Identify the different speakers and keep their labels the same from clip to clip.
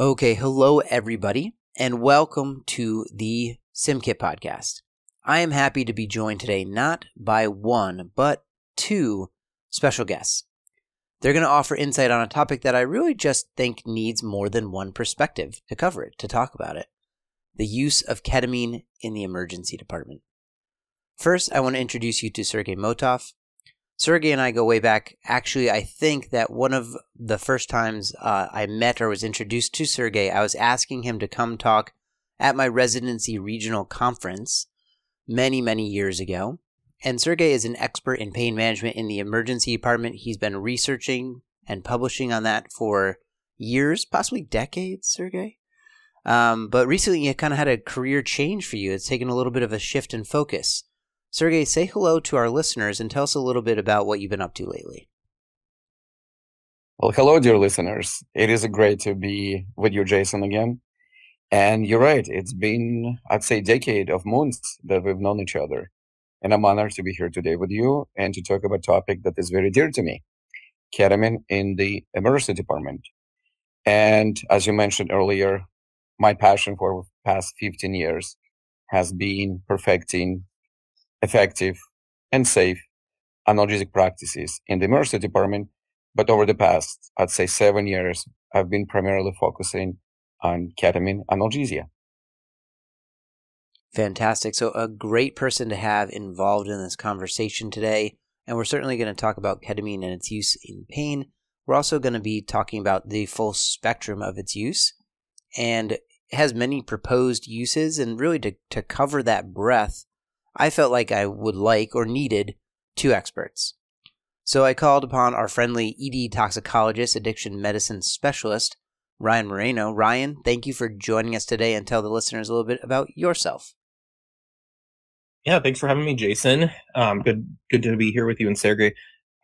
Speaker 1: Okay, hello everybody, and welcome to the SimKit podcast. I am happy to be joined today not by one, but two special guests. They're going to offer insight on a topic that I really just think needs more than one perspective to cover it, to talk about it the use of ketamine in the emergency department. First, I want to introduce you to Sergey Motov. Sergey and I go way back. Actually, I think that one of the first times uh, I met or was introduced to Sergey, I was asking him to come talk at my residency regional conference many, many years ago. And Sergey is an expert in pain management in the emergency department. He's been researching and publishing on that for years, possibly decades, Sergey. Um, but recently, you kind of had a career change for you. It's taken a little bit of a shift in focus. Sergey, say hello to our listeners and tell us a little bit about what you've been up to lately.
Speaker 2: Well, hello, dear listeners. It is great to be with you, Jason, again. And you're right. It's been, I'd say, a decade of months that we've known each other. And I'm honored to be here today with you and to talk about a topic that is very dear to me, ketamine in the emergency department. And as you mentioned earlier, my passion for past 15 years has been perfecting effective and safe analgesic practices in the emergency department. But over the past, I'd say seven years, I've been primarily focusing on ketamine analgesia.
Speaker 1: Fantastic. So, a great person to have involved in this conversation today. And we're certainly going to talk about ketamine and its use in pain. We're also going to be talking about the full spectrum of its use. And has many proposed uses. And really, to, to cover that breadth, I felt like I would like or needed two experts. So I called upon our friendly ED toxicologist, addiction medicine specialist, Ryan Marino. Ryan, thank you for joining us today and tell the listeners a little bit about yourself.
Speaker 3: Yeah, thanks for having me, Jason. Um, good, good to be here with you and Sergey.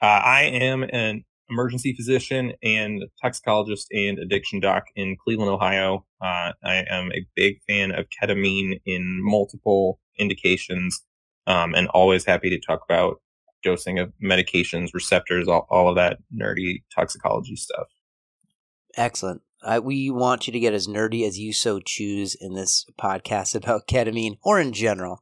Speaker 3: Uh, I am an emergency physician and toxicologist and addiction doc in Cleveland, Ohio. Uh, I am a big fan of ketamine in multiple indications, um, and always happy to talk about dosing of medications, receptors, all, all of that nerdy toxicology stuff.
Speaker 1: Excellent. Uh, we want you to get as nerdy as you so choose in this podcast about ketamine or in general.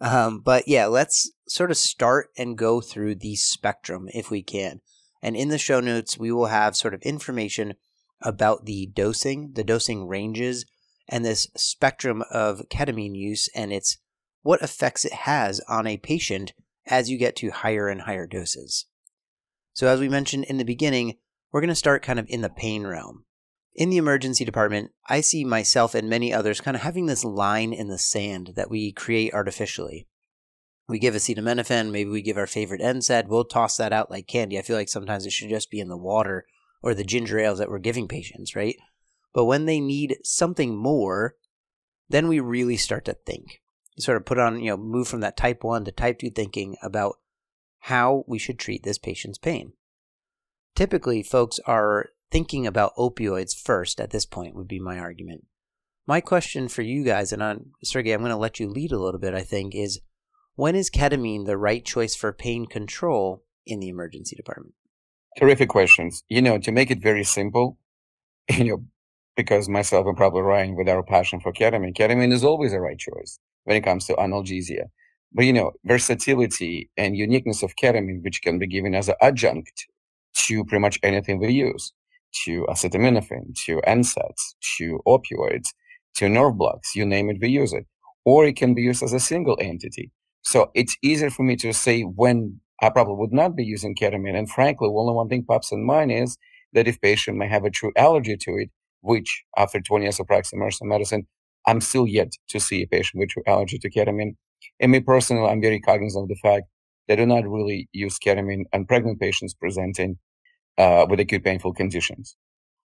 Speaker 1: Um, but yeah, let's sort of start and go through the spectrum if we can. And in the show notes, we will have sort of information about the dosing, the dosing ranges, and this spectrum of ketamine use and its what effects it has on a patient as you get to higher and higher doses. So, as we mentioned in the beginning, we're going to start kind of in the pain realm. In the emergency department, I see myself and many others kind of having this line in the sand that we create artificially. We give acetaminophen, maybe we give our favorite NSAID, we'll toss that out like candy. I feel like sometimes it should just be in the water or the ginger ales that we're giving patients, right? But when they need something more, then we really start to think sort of put on, you know, move from that type 1 to type 2 thinking about how we should treat this patient's pain. Typically, folks are thinking about opioids first at this point, would be my argument. My question for you guys, and Sergey, I'm going to let you lead a little bit, I think, is when is ketamine the right choice for pain control in the emergency department?
Speaker 2: Terrific questions. You know, to make it very simple, you know, because myself and probably Ryan, with our passion for ketamine, ketamine is always the right choice when it comes to analgesia. But you know, versatility and uniqueness of ketamine, which can be given as an adjunct to pretty much anything we use, to acetaminophen, to NSAIDs, to opioids, to nerve blocks, you name it, we use it. Or it can be used as a single entity. So it's easier for me to say when I probably would not be using ketamine. And frankly, only one thing pops in mind is that if patient may have a true allergy to it, which after 20 years of practice emergency medicine, I'm still yet to see a patient with true allergy to ketamine. And me personally, I'm very cognizant of the fact that I do not really use ketamine on pregnant patients presenting uh, with acute painful conditions.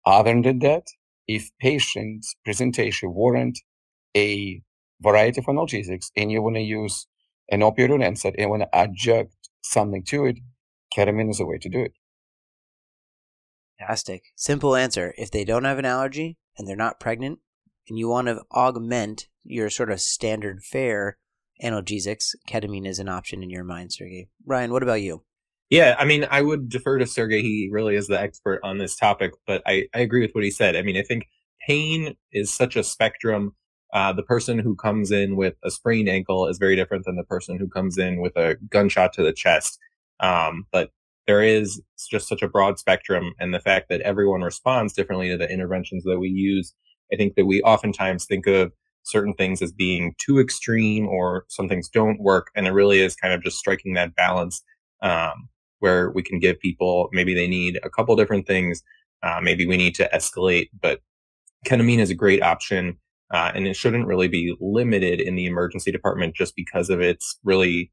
Speaker 2: Other than that, if patient's presentation warrant a variety of analgesics and you want to use an opioid or NSAID and want to adjunct something to it, ketamine is a way to do it.
Speaker 1: Fantastic. Simple answer. If they don't have an allergy and they're not pregnant, and you want to augment your sort of standard fare analgesics, ketamine is an option in your mind, Sergey. Ryan, what about you?
Speaker 3: Yeah, I mean, I would defer to Sergey. He really is the expert on this topic, but I, I agree with what he said. I mean, I think pain is such a spectrum. Uh, the person who comes in with a sprained ankle is very different than the person who comes in with a gunshot to the chest. Um, but there is just such a broad spectrum, and the fact that everyone responds differently to the interventions that we use, I think that we oftentimes think of certain things as being too extreme or some things don't work, and it really is kind of just striking that balance um, where we can give people maybe they need a couple different things, uh, maybe we need to escalate, but ketamine is a great option. Uh, and it shouldn't really be limited in the emergency department just because of its really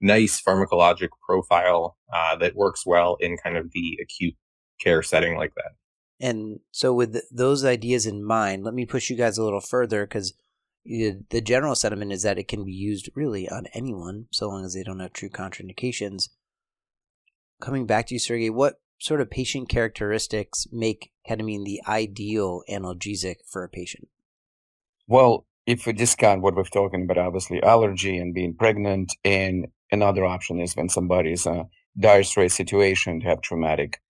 Speaker 3: nice pharmacologic profile uh, that works well in kind of the acute care setting like that.
Speaker 1: And so, with those ideas in mind, let me push you guys a little further because the general sentiment is that it can be used really on anyone so long as they don't have true contraindications. Coming back to you, Sergey, what sort of patient characteristics make ketamine the ideal analgesic for a patient?
Speaker 2: Well, if we discount what we've talking about, obviously allergy and being pregnant, and another option is when somebody's in a dire stress situation to have traumatic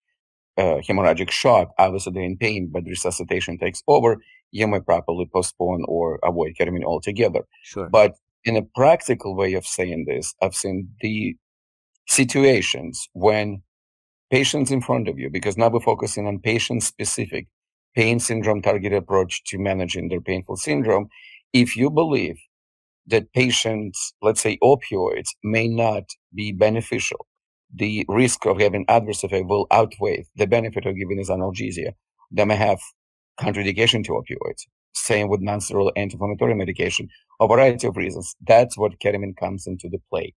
Speaker 2: uh, hemorrhagic shock, obviously they're in pain, but resuscitation takes over, you may properly postpone or avoid ketamine altogether.
Speaker 1: Sure.
Speaker 2: But in a practical way of saying this, I've seen the situations when patients in front of you, because now we're focusing on patient specific pain syndrome targeted approach to managing their painful syndrome. If you believe that patients, let's say opioids, may not be beneficial, the risk of having adverse effect will outweigh the benefit of giving this analgesia. They may have contraindication to opioids. Same with non-steroidal anti-inflammatory medication, a variety of reasons. That's what ketamine comes into the play.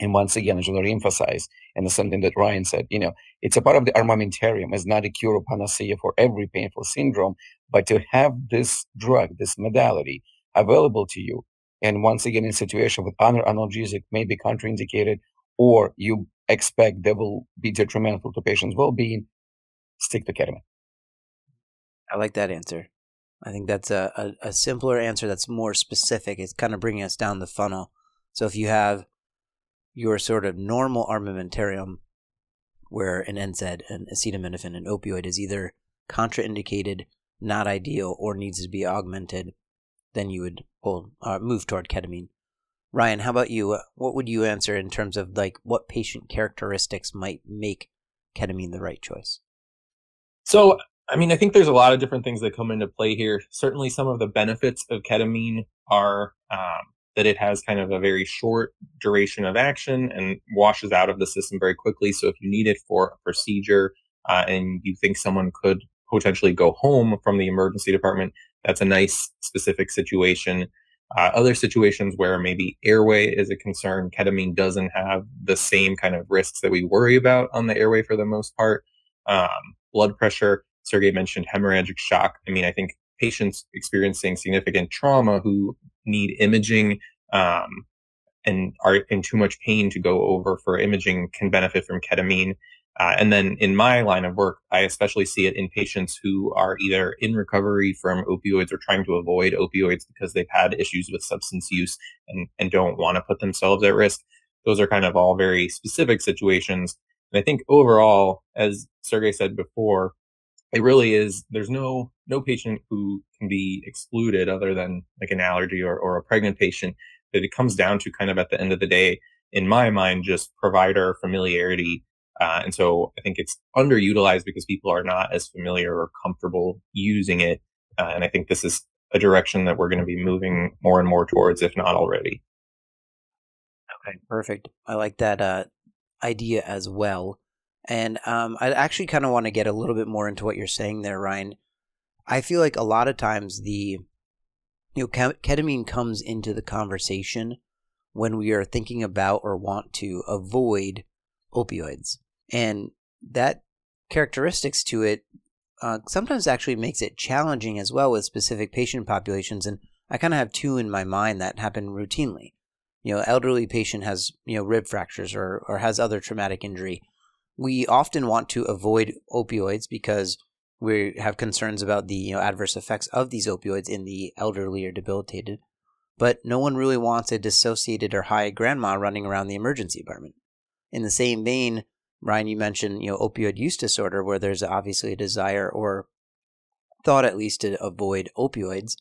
Speaker 2: And once again, I should re-emphasize, and it's something that Ryan said, you know, it's a part of the armamentarium. It's not a cure or panacea for every painful syndrome, but to have this drug, this modality available to you, and once again, in situation with other analgesic may be contraindicated, or you expect they will be detrimental to patients' well-being, stick to ketamine.
Speaker 1: I like that answer. I think that's a, a, a simpler answer that's more specific. It's kind of bringing us down the funnel. So if you have your sort of normal armamentarium, where an NSAID, an acetaminophen, an opioid is either contraindicated, not ideal, or needs to be augmented, then you would uh, move toward ketamine. Ryan, how about you? What would you answer in terms of like what patient characteristics might make ketamine the right choice?
Speaker 3: So I mean, I think there's a lot of different things that come into play here. Certainly, some of the benefits of ketamine are um, that it has kind of a very short duration of action and washes out of the system very quickly. So, if you need it for a procedure uh, and you think someone could potentially go home from the emergency department, that's a nice specific situation. Uh, other situations where maybe airway is a concern, ketamine doesn't have the same kind of risks that we worry about on the airway for the most part. Um, blood pressure Sergey mentioned hemorrhagic shock. I mean, I think patients experiencing significant trauma who need imaging um, and are in too much pain to go over for imaging can benefit from ketamine. Uh, and then in my line of work, I especially see it in patients who are either in recovery from opioids or trying to avoid opioids because they've had issues with substance use and, and don't want to put themselves at risk. Those are kind of all very specific situations. And I think overall, as Sergey said before, it really is there's no no patient who can be excluded other than like an allergy or, or a pregnant patient that it comes down to kind of at the end of the day in my mind just provider familiarity uh, and so i think it's underutilized because people are not as familiar or comfortable using it uh, and i think this is a direction that we're going to be moving more and more towards if not already
Speaker 1: okay perfect i like that uh, idea as well and um, I actually kind of want to get a little bit more into what you're saying there, Ryan. I feel like a lot of times the you know ketamine comes into the conversation when we are thinking about or want to avoid opioids, and that characteristics to it uh, sometimes actually makes it challenging as well with specific patient populations. And I kind of have two in my mind that happen routinely. You know, elderly patient has you know rib fractures or or has other traumatic injury we often want to avoid opioids because we have concerns about the you know, adverse effects of these opioids in the elderly or debilitated. But no one really wants a dissociated or high grandma running around the emergency department. In the same vein, Ryan, you mentioned you know opioid use disorder, where there's obviously a desire or thought at least to avoid opioids.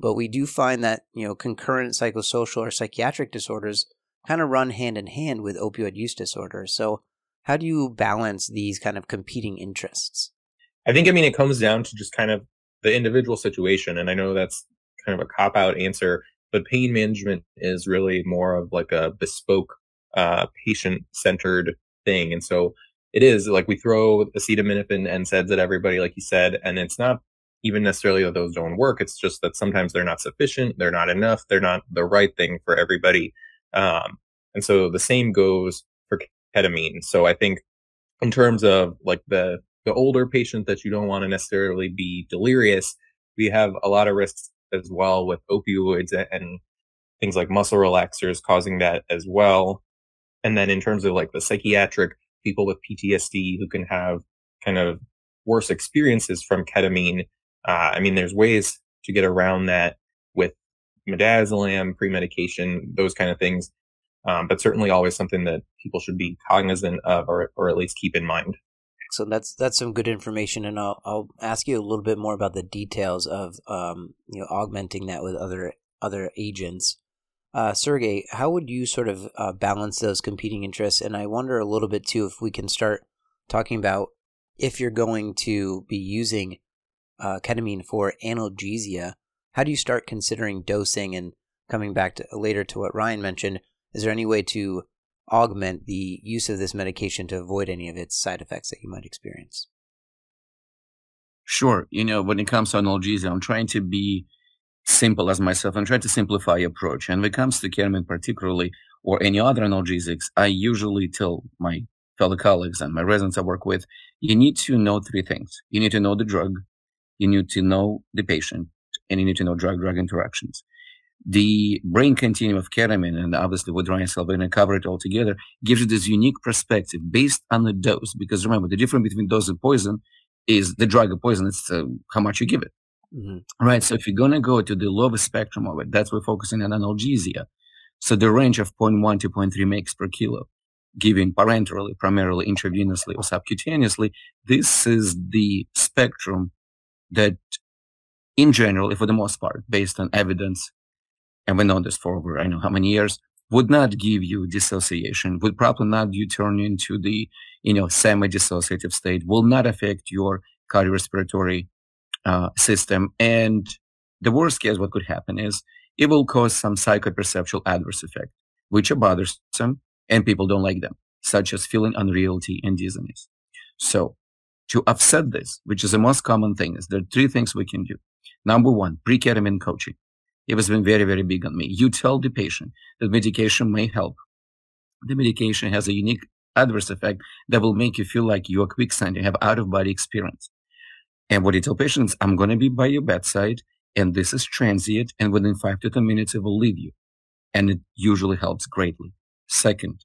Speaker 1: But we do find that, you know, concurrent psychosocial or psychiatric disorders kind of run hand in hand with opioid use disorder. So, how do you balance these kind of competing interests?
Speaker 3: I think, I mean, it comes down to just kind of the individual situation. And I know that's kind of a cop out answer, but pain management is really more of like a bespoke, uh, patient centered thing. And so it is like we throw acetaminophen and NSAIDs at everybody, like you said, and it's not even necessarily that those don't work. It's just that sometimes they're not sufficient, they're not enough, they're not the right thing for everybody. Um, and so the same goes for ketamine. So I think in terms of like the the older patient that you don't want to necessarily be delirious, we have a lot of risks as well with opioids and things like muscle relaxers causing that as well. And then in terms of like the psychiatric people with PTSD who can have kind of worse experiences from ketamine, uh, I mean, there's ways to get around that with midazolam, pre-medication, those kind of things. Um, but certainly always something that people should be cognizant of or, or at least keep in mind.
Speaker 1: So that's that's some good information, and I'll I'll ask you a little bit more about the details of um, you know augmenting that with other other agents. Uh, Sergey, how would you sort of uh, balance those competing interests? And I wonder a little bit too if we can start talking about if you're going to be using uh, ketamine for analgesia, how do you start considering dosing? And coming back to, later to what Ryan mentioned, is there any way to augment the use of this medication to avoid any of its side effects that you might experience?
Speaker 2: Sure. You know, when it comes to analgesia, I'm trying to be simple as myself and try to simplify approach. And when it comes to ketamine particularly, or any other analgesics, I usually tell my fellow colleagues and my residents I work with, you need to know three things. You need to know the drug, you need to know the patient, and you need to know drug-drug interactions the brain continuum of ketamine, and obviously with Ryan Salvina cover it all together, gives you this unique perspective based on the dose. Because remember, the difference between dose and poison is the drug of poison, it's uh, how much you give it. Mm-hmm. Right. So if you're going to go to the lower spectrum of it, that's we're focusing on analgesia. So the range of 0.1 to 0.3 mg per kilo, given parenterally, primarily intravenously or subcutaneously, this is the spectrum that in general, for the most part, based on evidence and we know this for over I know how many years, would not give you dissociation, would probably not you turn into the, you know, semi-dissociative state, will not affect your cardiorespiratory uh, system. And the worst case, what could happen is it will cause some psychoperceptual adverse effect, which are bothersome and people don't like them, such as feeling unreality and dizziness. So to offset this, which is the most common thing, is there are three things we can do. Number one, pre-ketamine coaching. It has been very, very big on me. You tell the patient that medication may help. The medication has a unique adverse effect that will make you feel like you are quicksand, you have out of body experience. And what you tell patients, I'm going to be by your bedside and this is transient and within five to 10 minutes, it will leave you. And it usually helps greatly. Second,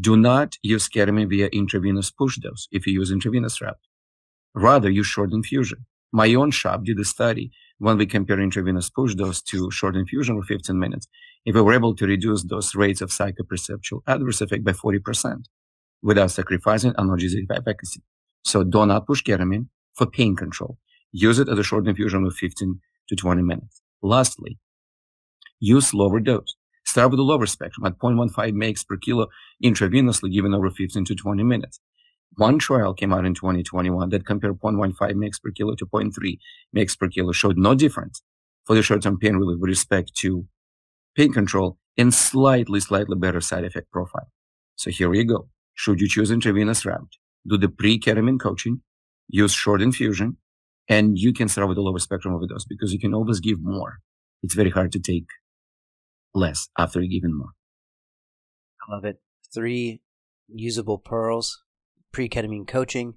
Speaker 2: do not use ketamine via intravenous push dose if you use intravenous route. Rather, use short infusion. My own shop did a study when we compare intravenous push dose to short infusion for 15 minutes, if we were able to reduce those rates of psychoperceptual adverse effect by 40% without sacrificing analgesic efficacy. So do not push ketamine for pain control. Use it as a short infusion of 15 to 20 minutes. Lastly, use lower dose. Start with the lower spectrum at 0.15 mg per kilo intravenously given over 15 to 20 minutes. One trial came out in 2021 that compared 0.15 mg per kilo to 0.3 mg per kilo, showed no difference for the short-term pain relief with respect to pain control and slightly, slightly better side effect profile. So here you go. Should you choose intravenous route, do the pre-ketamine coaching, use short infusion, and you can start with a lower spectrum overdose because you can always give more. It's very hard to take less after giving more.
Speaker 1: I love it. Three usable pearls pre-ketamine coaching.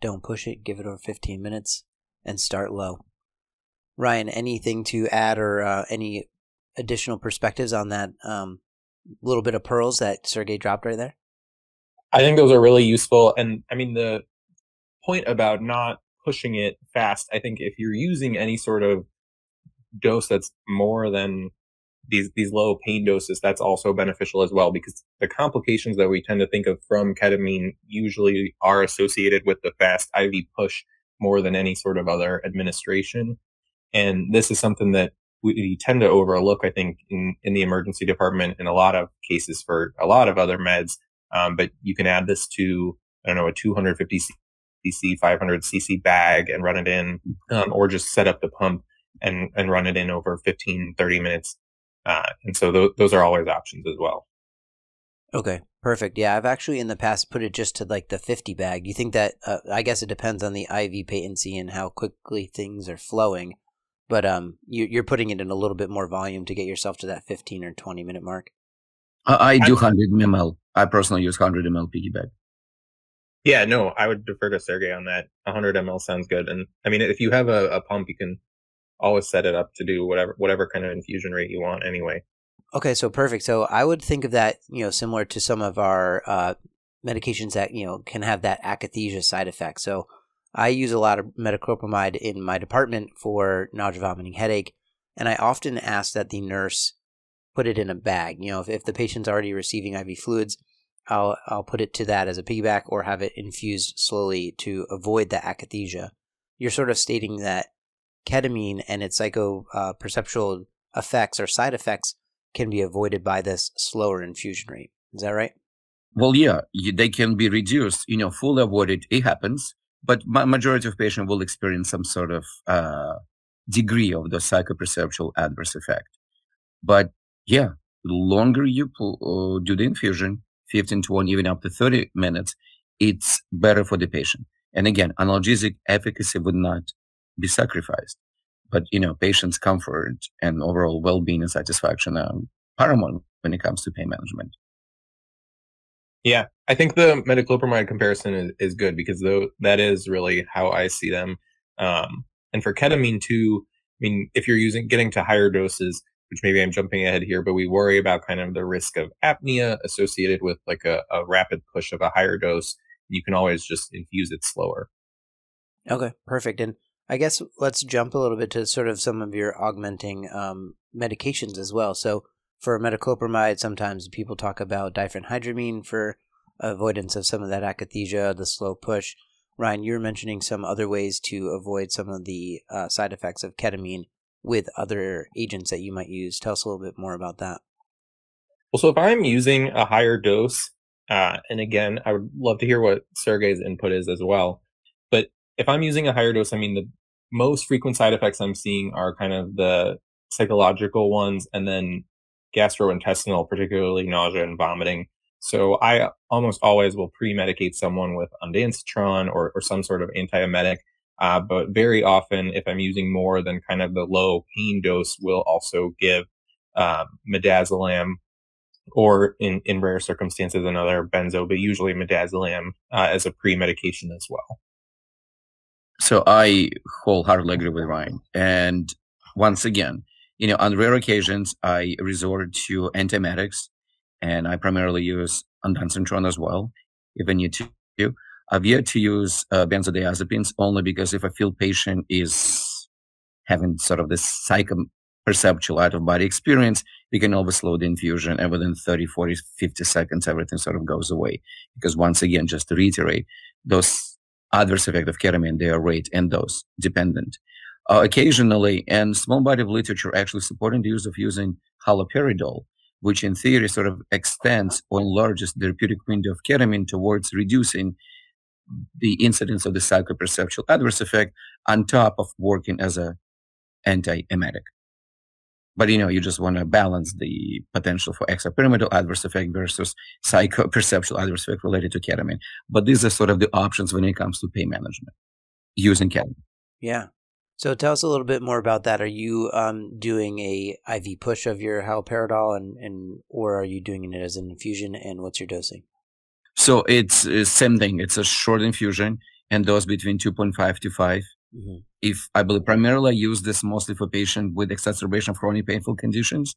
Speaker 1: Don't push it. Give it over 15 minutes and start low. Ryan, anything to add or uh, any additional perspectives on that um, little bit of pearls that Sergey dropped right there?
Speaker 3: I think those are really useful. And I mean, the point about not pushing it fast, I think if you're using any sort of dose that's more than these these low pain doses, that's also beneficial as well because the complications that we tend to think of from ketamine usually are associated with the fast IV push more than any sort of other administration. And this is something that we tend to overlook, I think, in, in the emergency department in a lot of cases for a lot of other meds. Um, but you can add this to, I don't know, a 250 cc, 500 cc bag and run it in, um, or just set up the pump and, and run it in over 15, 30 minutes. Uh, and so th- those are always options as well.
Speaker 1: Okay, perfect. Yeah, I've actually in the past put it just to like the 50 bag. You think that, uh, I guess it depends on the IV patency and how quickly things are flowing but um, you, you're putting it in a little bit more volume to get yourself to that 15 or 20 minute mark.
Speaker 2: I, I do 100 ml. I personally use 100 ml piggy bag.
Speaker 3: Yeah, no, I would defer to Sergey on that. 100 ml sounds good. And I mean, if you have a, a pump, you can always set it up to do whatever whatever kind of infusion rate you want anyway.
Speaker 1: Okay, so perfect. So I would think of that, you know, similar to some of our uh, medications that you know can have that akathisia side effect. So I use a lot of metoclopramide in my department for nausea, vomiting, headache, and I often ask that the nurse put it in a bag. You know, if, if the patient's already receiving IV fluids, I'll I'll put it to that as a piggyback or have it infused slowly to avoid the akathisia. You're sort of stating that ketamine and its psychoperceptual uh, effects or side effects can be avoided by this slower infusion rate. Is that right?
Speaker 2: Well, yeah, they can be reduced. You know, fully avoided. It happens but majority of patients will experience some sort of uh, degree of the psychoperceptual adverse effect. But yeah, the longer you pull, uh, do the infusion, 15 to 1, even up to 30 minutes, it's better for the patient. And again, analgesic efficacy would not be sacrificed. But, you know, patient's comfort and overall well-being and satisfaction are paramount when it comes to pain management.
Speaker 3: Yeah, I think the metoclopramide comparison is, is good because though that is really how I see them. Um, and for ketamine too, I mean, if you're using getting to higher doses, which maybe I'm jumping ahead here, but we worry about kind of the risk of apnea associated with like a, a rapid push of a higher dose. You can always just infuse it slower.
Speaker 1: Okay, perfect. And I guess let's jump a little bit to sort of some of your augmenting um, medications as well. So for metoclopramide, sometimes people talk about diphenhydramine for avoidance of some of that akathisia, the slow push. Ryan, you're mentioning some other ways to avoid some of the uh, side effects of ketamine with other agents that you might use. Tell us a little bit more about that.
Speaker 3: Well, so if I'm using a higher dose, uh, and again, I would love to hear what Sergey's input is as well. If I'm using a higher dose, I mean, the most frequent side effects I'm seeing are kind of the psychological ones and then gastrointestinal, particularly nausea and vomiting. So I almost always will pre-medicate someone with ondansetron or, or some sort of antiemetic. Uh, but very often, if I'm using more than kind of the low pain dose, we'll also give um, midazolam or in, in rare circumstances another benzo, but usually midazolam uh, as a pre-medication as well.
Speaker 2: So I wholeheartedly agree with Ryan. And once again, you know, on rare occasions, I resort to antiemetics, and I primarily use ondansetron as well, if I need to. I've yet to use uh, benzodiazepines only because if I feel patient is having sort of this psychoperceptual out of body experience, we can always slow the infusion and within 30, 40, 50 seconds, everything sort of goes away. Because once again, just to reiterate, those adverse effect of ketamine, they are rate and dose dependent. Uh, occasionally, and small body of literature actually supporting the use of using haloperidol, which in theory sort of extends or enlarges the therapeutic window of ketamine towards reducing the incidence of the psychoperceptual adverse effect on top of working as a antiemetic. But you know, you just want to balance the potential for extrapyramidal adverse effect versus psychoperceptual adverse effect related to ketamine. But these are sort of the options when it comes to pain management using ketamine.
Speaker 1: Yeah. So tell us a little bit more about that. Are you um, doing a IV push of your haloperidol, and, and or are you doing it as an infusion? And what's your dosing?
Speaker 2: So it's, it's same thing. It's a short infusion and dose between 2.5 to 5. Mm-hmm. If I believe primarily I use this mostly for patients with exacerbation of chronic painful conditions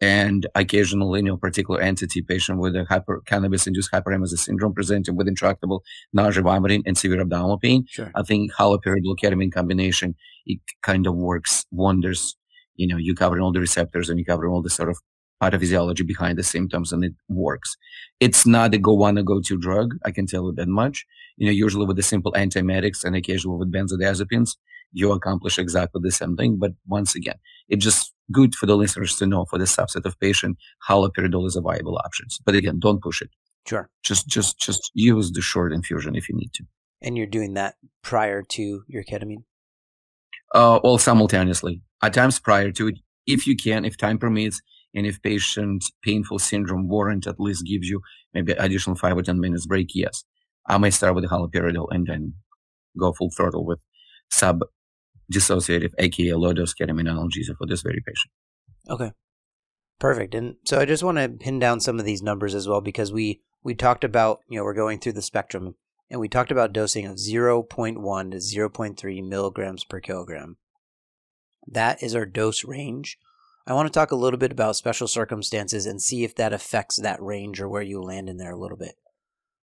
Speaker 2: and occasionally, you know, particular entity patient with a hyper cannabis induced hyperemesis syndrome presenting with intractable nausea, vomiting, and severe abdominal pain. Sure. I think haloperidol ketamine combination, it kind of works wonders. You know, you cover all the receptors and you cover all the sort of pathophysiology behind the symptoms and it works. It's not a go one or go to drug. I can tell you that much. You know, usually with the simple antiemetics and occasionally with benzodiazepines, you accomplish exactly the same thing. But once again, it's just good for the listeners to know for the subset of patient, haloperidol is a viable option. But again, don't push it.
Speaker 1: Sure.
Speaker 2: Just, just, just use the short infusion if you need to.
Speaker 1: And you're doing that prior to your ketamine?
Speaker 2: Uh, all simultaneously. At times prior to it, if you can, if time permits, and if patient painful syndrome warrant at least gives you maybe additional five or 10 minutes break, yes. I may start with the haloperidol and then go full throttle with sub dissociative, aka low dose ketamine analgesia for this very patient.
Speaker 1: Okay. Perfect. And so I just want to pin down some of these numbers as well because we we talked about, you know, we're going through the spectrum and we talked about dosing of 0.1 to 0.3 milligrams per kilogram. That is our dose range. I want to talk a little bit about special circumstances and see if that affects that range or where you land in there a little bit.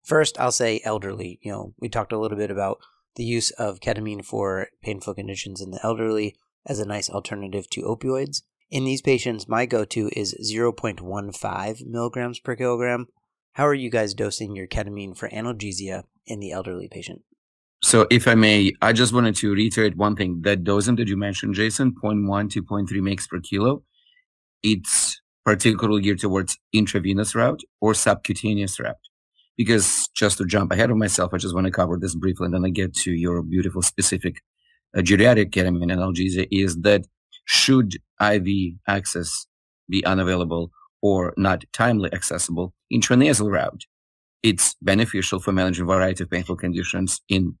Speaker 1: First, I'll say elderly. You know, we talked a little bit about the use of ketamine for painful conditions in the elderly as a nice alternative to opioids. In these patients, my go to is 0.15 milligrams per kilogram. How are you guys dosing your ketamine for analgesia in the elderly patient?
Speaker 2: So, if I may, I just wanted to reiterate one thing. That dosing that you mentioned, Jason, 0.1 to 0.3 mg per kilo, it's particularly geared towards intravenous route or subcutaneous route. Because just to jump ahead of myself, I just want to cover this briefly and then I get to your beautiful specific uh, geriatric ketamine analgesia is that should IV access be unavailable or not timely accessible, intranasal route, it's beneficial for managing a variety of painful conditions in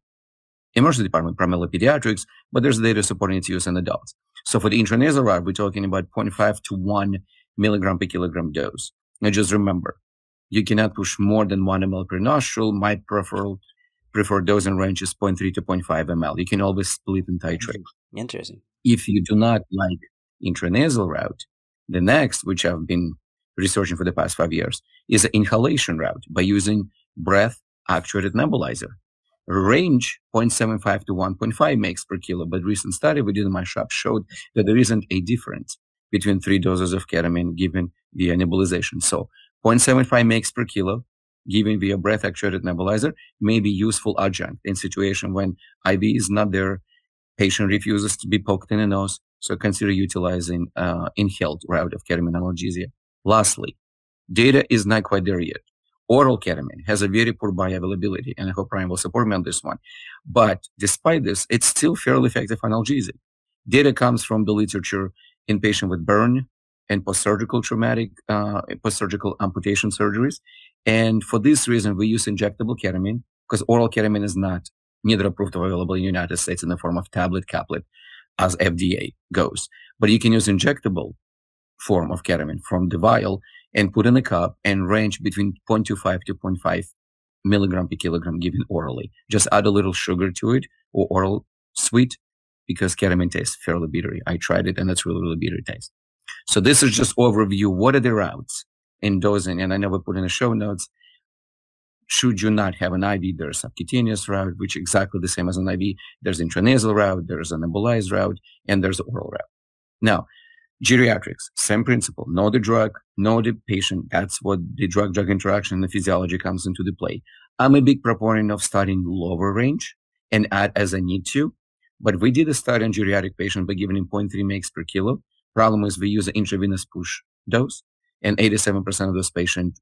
Speaker 2: emergency department, primarily pediatrics, but there's data supporting its use in adults. So for the intranasal route, we're talking about 0.5 to 1 milligram per kilogram dose. Now just remember, you cannot push more than 1 ml per nostril. My preferred preferred dosing range is 0.3 to 0.5 ml. You can always split and titrate.
Speaker 1: Interesting.
Speaker 2: If you do not like intranasal route, the next, which I've been researching for the past five years, is an inhalation route by using breath actuated nebulizer range 0.75 to 1.5 mg per kilo, but recent study we did in my shop showed that there isn't a difference between three doses of ketamine given via nebulization. So 0.75 mg per kilo given via breath actuated nebulizer may be useful adjunct in situation when IV is not there, patient refuses to be poked in the nose, so consider utilizing uh, inhaled route of ketamine analgesia. Lastly, data is not quite there yet oral ketamine has a very poor bioavailability, and I hope Ryan will support me on this one. But despite this, it's still fairly effective analgesic. Data comes from the literature in patients with burn and post-surgical traumatic, uh, post-surgical amputation surgeries. And for this reason, we use injectable ketamine because oral ketamine is not neither approved or available in the United States in the form of tablet caplet as FDA goes. But you can use injectable form of ketamine from the vial and put in a cup and range between 0.25 to 0.5 milligram per kilogram given orally. Just add a little sugar to it or oral sweet because ketamine tastes fairly bittery. I tried it and it's really, really bitter taste. So this is just overview. What are the routes in dosing? And I never put in the show notes. Should you not have an IV, there's a subcutaneous route, which exactly the same as an IV. There's intranasal route, there's an nebulized route, and there's the oral route. Now, Geriatrics, same principle. Know the drug, know the patient. That's what the drug-drug interaction and the physiology comes into the play. I'm a big proponent of starting lower range and add as I need to. But we did a study on geriatric patient by giving him 0.3 mg per kilo. Problem is we use an intravenous push dose and 87% of those patients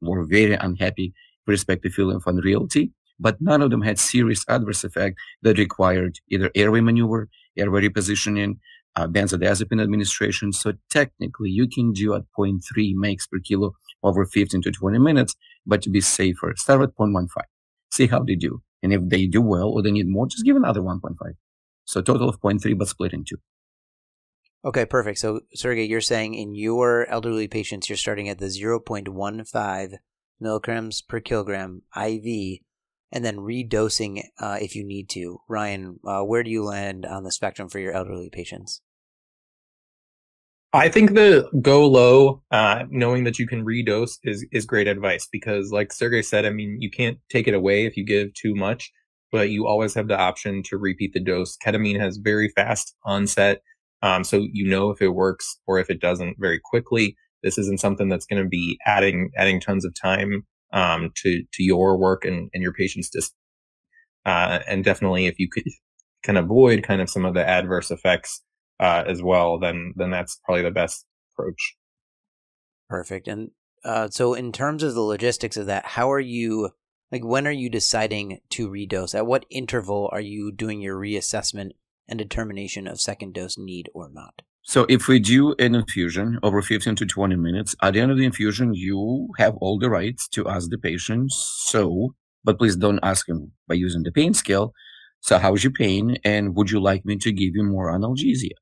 Speaker 2: were very unhappy with respect to feeling of unreality, but none of them had serious adverse effect that required either airway maneuver, airway repositioning, uh, benzodiazepine administration. So technically, you can do at 0.3 mg per kilo over 15 to 20 minutes, but to be safer, start at 0.15. See how they do. And if they do well or they need more, just give another 1.5. So total of 0.3, but split in two.
Speaker 1: Okay, perfect. So, Sergey, you're saying in your elderly patients, you're starting at the 0.15 milligrams per kilogram IV and then redosing uh, if you need to. Ryan, uh, where do you land on the spectrum for your elderly patients?
Speaker 3: I think the go low, uh, knowing that you can redose is, is great advice because like Sergey said, I mean, you can't take it away if you give too much, but you always have the option to repeat the dose. Ketamine has very fast onset. Um, so you know if it works or if it doesn't very quickly. this isn't something that's going to be adding adding tons of time um, to to your work and, and your patients. Just uh, and definitely, if you could can avoid kind of some of the adverse effects uh, as well, then then that's probably the best approach.
Speaker 1: Perfect. And uh, so, in terms of the logistics of that, how are you? Like, when are you deciding to redose? At what interval are you doing your reassessment and determination of second dose need or not?
Speaker 2: So if we do an infusion over 15 to 20 minutes, at the end of the infusion, you have all the rights to ask the patient. So, but please don't ask him by using the pain scale. So how's your pain? And would you like me to give you more analgesia?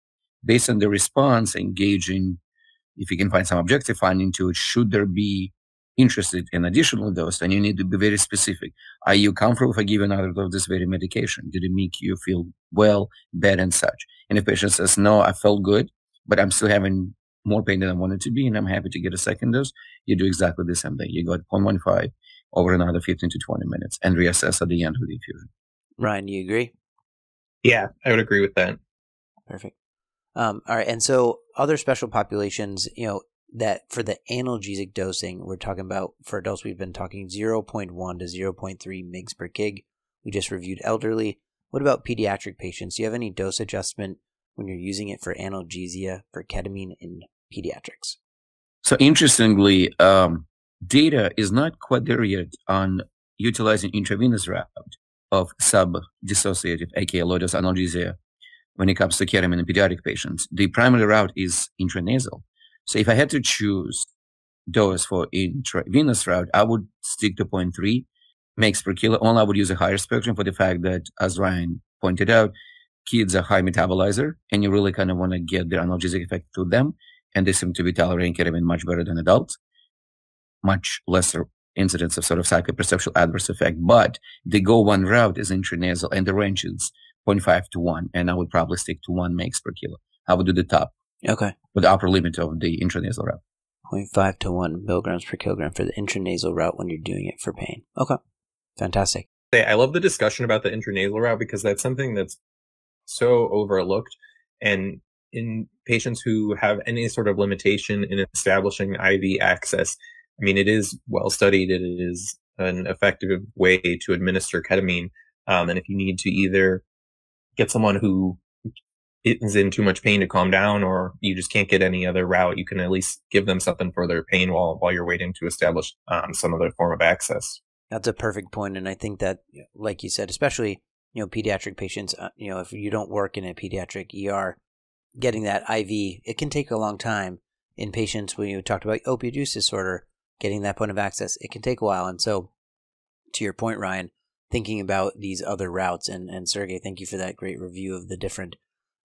Speaker 2: Based on the response, engaging, if you can find some objective finding to it, should there be interested in additional dose, then you need to be very specific. Are you comfortable if I give another of this very medication? Did it make you feel well, bad, and such? And if patient says, no, I felt good, but I'm still having more pain than I wanted to be, and I'm happy to get a second dose, you do exactly the same thing. You go at 0.15 over another 15 to 20 minutes and reassess at the end of the infusion.
Speaker 1: Ryan, you agree?
Speaker 3: Yeah, I would agree with that.
Speaker 1: Perfect. Um, all right, and so other special populations, you know, that for the analgesic dosing, we're talking about for adults, we've been talking 0.1 to 0.3 mgs per kg. We just reviewed elderly. What about pediatric patients? Do you have any dose adjustment when you're using it for analgesia for ketamine in pediatrics?
Speaker 2: So interestingly, um, data is not quite there yet on utilizing intravenous route of sub-dissociative, aka low dose analgesia, when it comes to ketamine in pediatric patients. The primary route is intranasal. So if I had to choose dose for intravenous route, I would stick to 0.3 mg per kilo. Only I would use a higher spectrum for the fact that, as Ryan pointed out, kids are high metabolizer, and you really kind of want to get the analgesic effect to them, and they seem to be tolerating ketamine much better than adults. Much lesser incidence of sort of psychoperceptual adverse effect, but the go one route is intranasal, and the range is 0.5 to 1, and I would probably stick to 1 mg per kilo. I would do the top.
Speaker 1: Okay.
Speaker 2: With the upper limit of the intranasal route.
Speaker 1: 0.5 to 1 milligrams per kilogram for the intranasal route when you're doing it for pain. Okay. Fantastic.
Speaker 3: I love the discussion about the intranasal route because that's something that's so overlooked. And in patients who have any sort of limitation in establishing IV access, I mean, it is well studied. It is an effective way to administer ketamine. Um, and if you need to either get someone who is in too much pain to calm down or you just can't get any other route, you can at least give them something for their pain while, while you're waiting to establish um, some other form of access.
Speaker 1: That's a perfect point, and I think that, like you said, especially you know pediatric patients, uh, you know, if you don't work in a pediatric ER, getting that IV it can take a long time. In patients, when you talked about opioid use disorder, getting that point of access, it can take a while. And so, to your point, Ryan, thinking about these other routes, and and Sergey, thank you for that great review of the different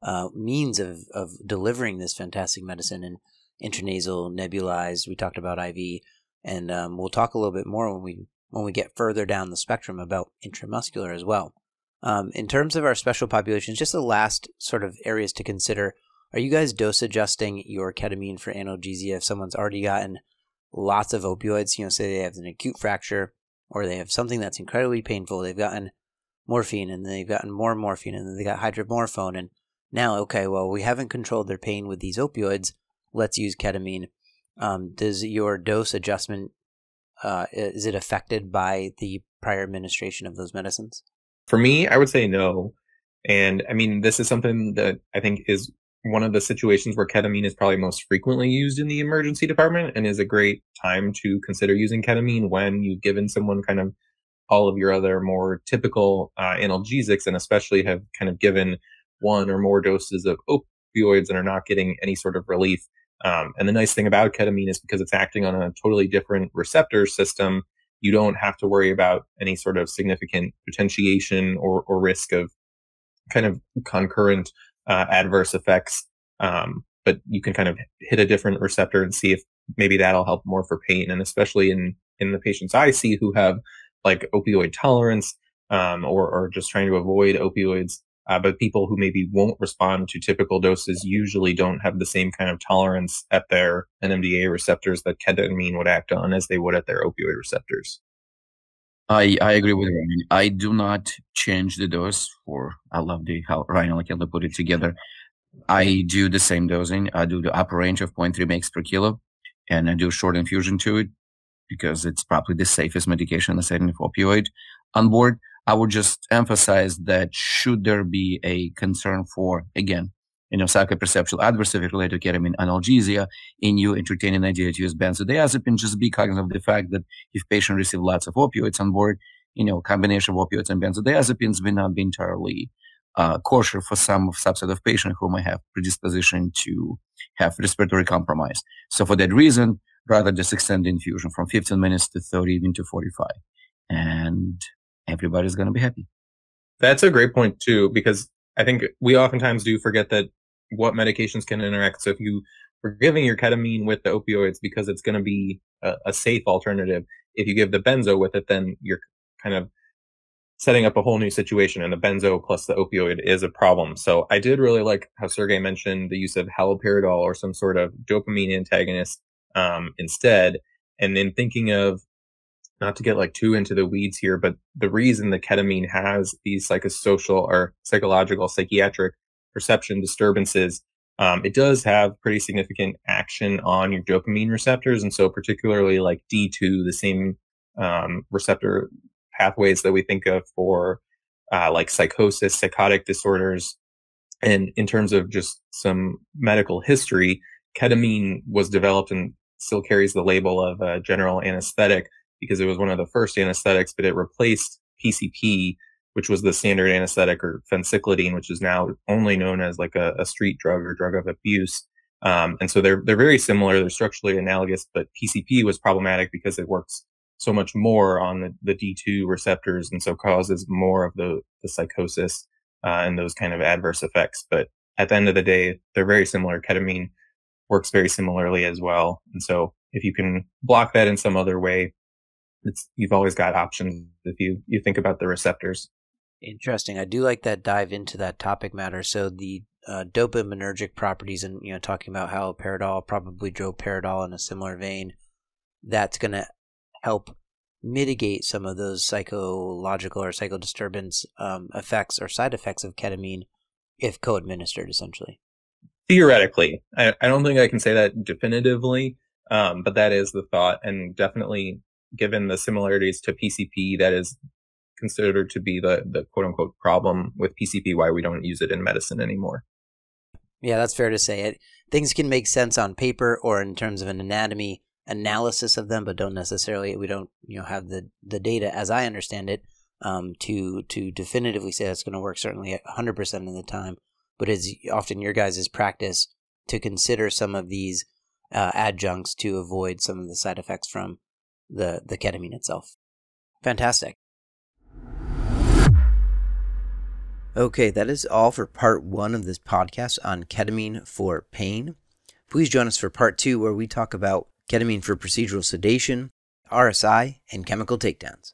Speaker 1: uh, means of, of delivering this fantastic medicine and intranasal, nebulized. We talked about IV, and um, we'll talk a little bit more when we when we get further down the spectrum about intramuscular as well. Um, in terms of our special populations, just the last sort of areas to consider. Are you guys dose adjusting your ketamine for analgesia if someone's already gotten lots of opioids? You know, say they have an acute fracture or they have something that's incredibly painful. They've gotten morphine and they've gotten more morphine and then they got hydromorphone and now, okay, well, we haven't controlled their pain with these opioids. Let's use ketamine. Um, does your dose adjustment uh, is it affected by the prior administration of those medicines?
Speaker 3: For me, I would say no. And I mean, this is something that I think is one of the situations where ketamine is probably most frequently used in the emergency department and is a great time to consider using ketamine when you've given someone kind of all of your other more typical uh, analgesics and especially have kind of given one or more doses of opioids and are not getting any sort of relief. Um, and the nice thing about ketamine is because it's acting on a totally different receptor system, you don't have to worry about any sort of significant potentiation or, or risk of kind of concurrent uh, adverse effects. Um, but you can kind of hit a different receptor and see if maybe that'll help more for pain. And especially in, in the patients I see who have like opioid tolerance, um, or, or just trying to avoid opioids, uh, but people who maybe won't respond to typical doses usually don't have the same kind of tolerance at their NMDA receptors that ketamine would act on as they would at their opioid receptors.
Speaker 2: I, I agree with Ryan. I do not change the dose for, I love the how Ryan Lakella put it together. I do the same dosing. I do the upper range of 0.3 mg per kilo. and I do short infusion to it because it's probably the safest medication in the setting of opioid on board. I would just emphasize that should there be a concern for, again, you know, psychoperceptual adverse event related to ketamine analgesia in you entertaining idea to use benzodiazepine, just be cognizant of the fact that if patient receive lots of opioids on board, you know, combination of opioids and benzodiazepines may not be entirely uh, kosher for some subset of patients who may have predisposition to have respiratory compromise. So for that reason, rather just extend the infusion from 15 minutes to 30, even to 45. And everybody's going to be happy.
Speaker 3: That's a great point too, because I think we oftentimes do forget that what medications can interact. So if you are giving your ketamine with the opioids because it's going to be a, a, safe alternative, if you give the benzo with it, then you're kind of setting up a whole new situation and the benzo plus the opioid is a problem. So I did really like how Sergey mentioned the use of haloperidol or some sort of dopamine antagonist um, instead. And then thinking of not to get like too into the weeds here, but the reason the ketamine has these psychosocial or psychological psychiatric perception disturbances, um, it does have pretty significant action on your dopamine receptors. And so particularly like D2, the same um, receptor pathways that we think of for uh, like psychosis, psychotic disorders. And in terms of just some medical history, ketamine was developed and still carries the label of a general anesthetic because it was one of the first anesthetics, but it replaced PCP which was the standard anesthetic or phencyclidine, which is now only known as like a, a street drug or drug of abuse. Um, and so they're they're very similar. They're structurally analogous, but PCP was problematic because it works so much more on the, the D2 receptors and so causes more of the, the psychosis uh, and those kind of adverse effects. But at the end of the day, they're very similar. Ketamine works very similarly as well. And so if you can block that in some other way, it's, you've always got options if you, you think about the receptors.
Speaker 1: Interesting. I do like that dive into that topic matter. So the uh, dopaminergic properties, and you know, talking about haloperidol, probably droperidol in a similar vein, that's going to help mitigate some of those psychological or psychodisturbance um, effects or side effects of ketamine if co-administered, essentially.
Speaker 3: Theoretically, I, I don't think I can say that definitively, um, but that is the thought, and definitely given the similarities to PCP, that is considered to be the, the quote unquote problem with PCP, why we don't use it in medicine anymore.
Speaker 1: Yeah, that's fair to say. It things can make sense on paper or in terms of an anatomy analysis of them, but don't necessarily we don't you know have the the data as I understand it um, to to definitively say that's going to work. Certainly, hundred percent of the time, but it's often your guys' practice to consider some of these uh, adjuncts to avoid some of the side effects from the the ketamine itself. Fantastic. Okay, that is all for part one of this podcast on ketamine for pain. Please join us for part two, where we talk about ketamine for procedural sedation, RSI, and chemical takedowns.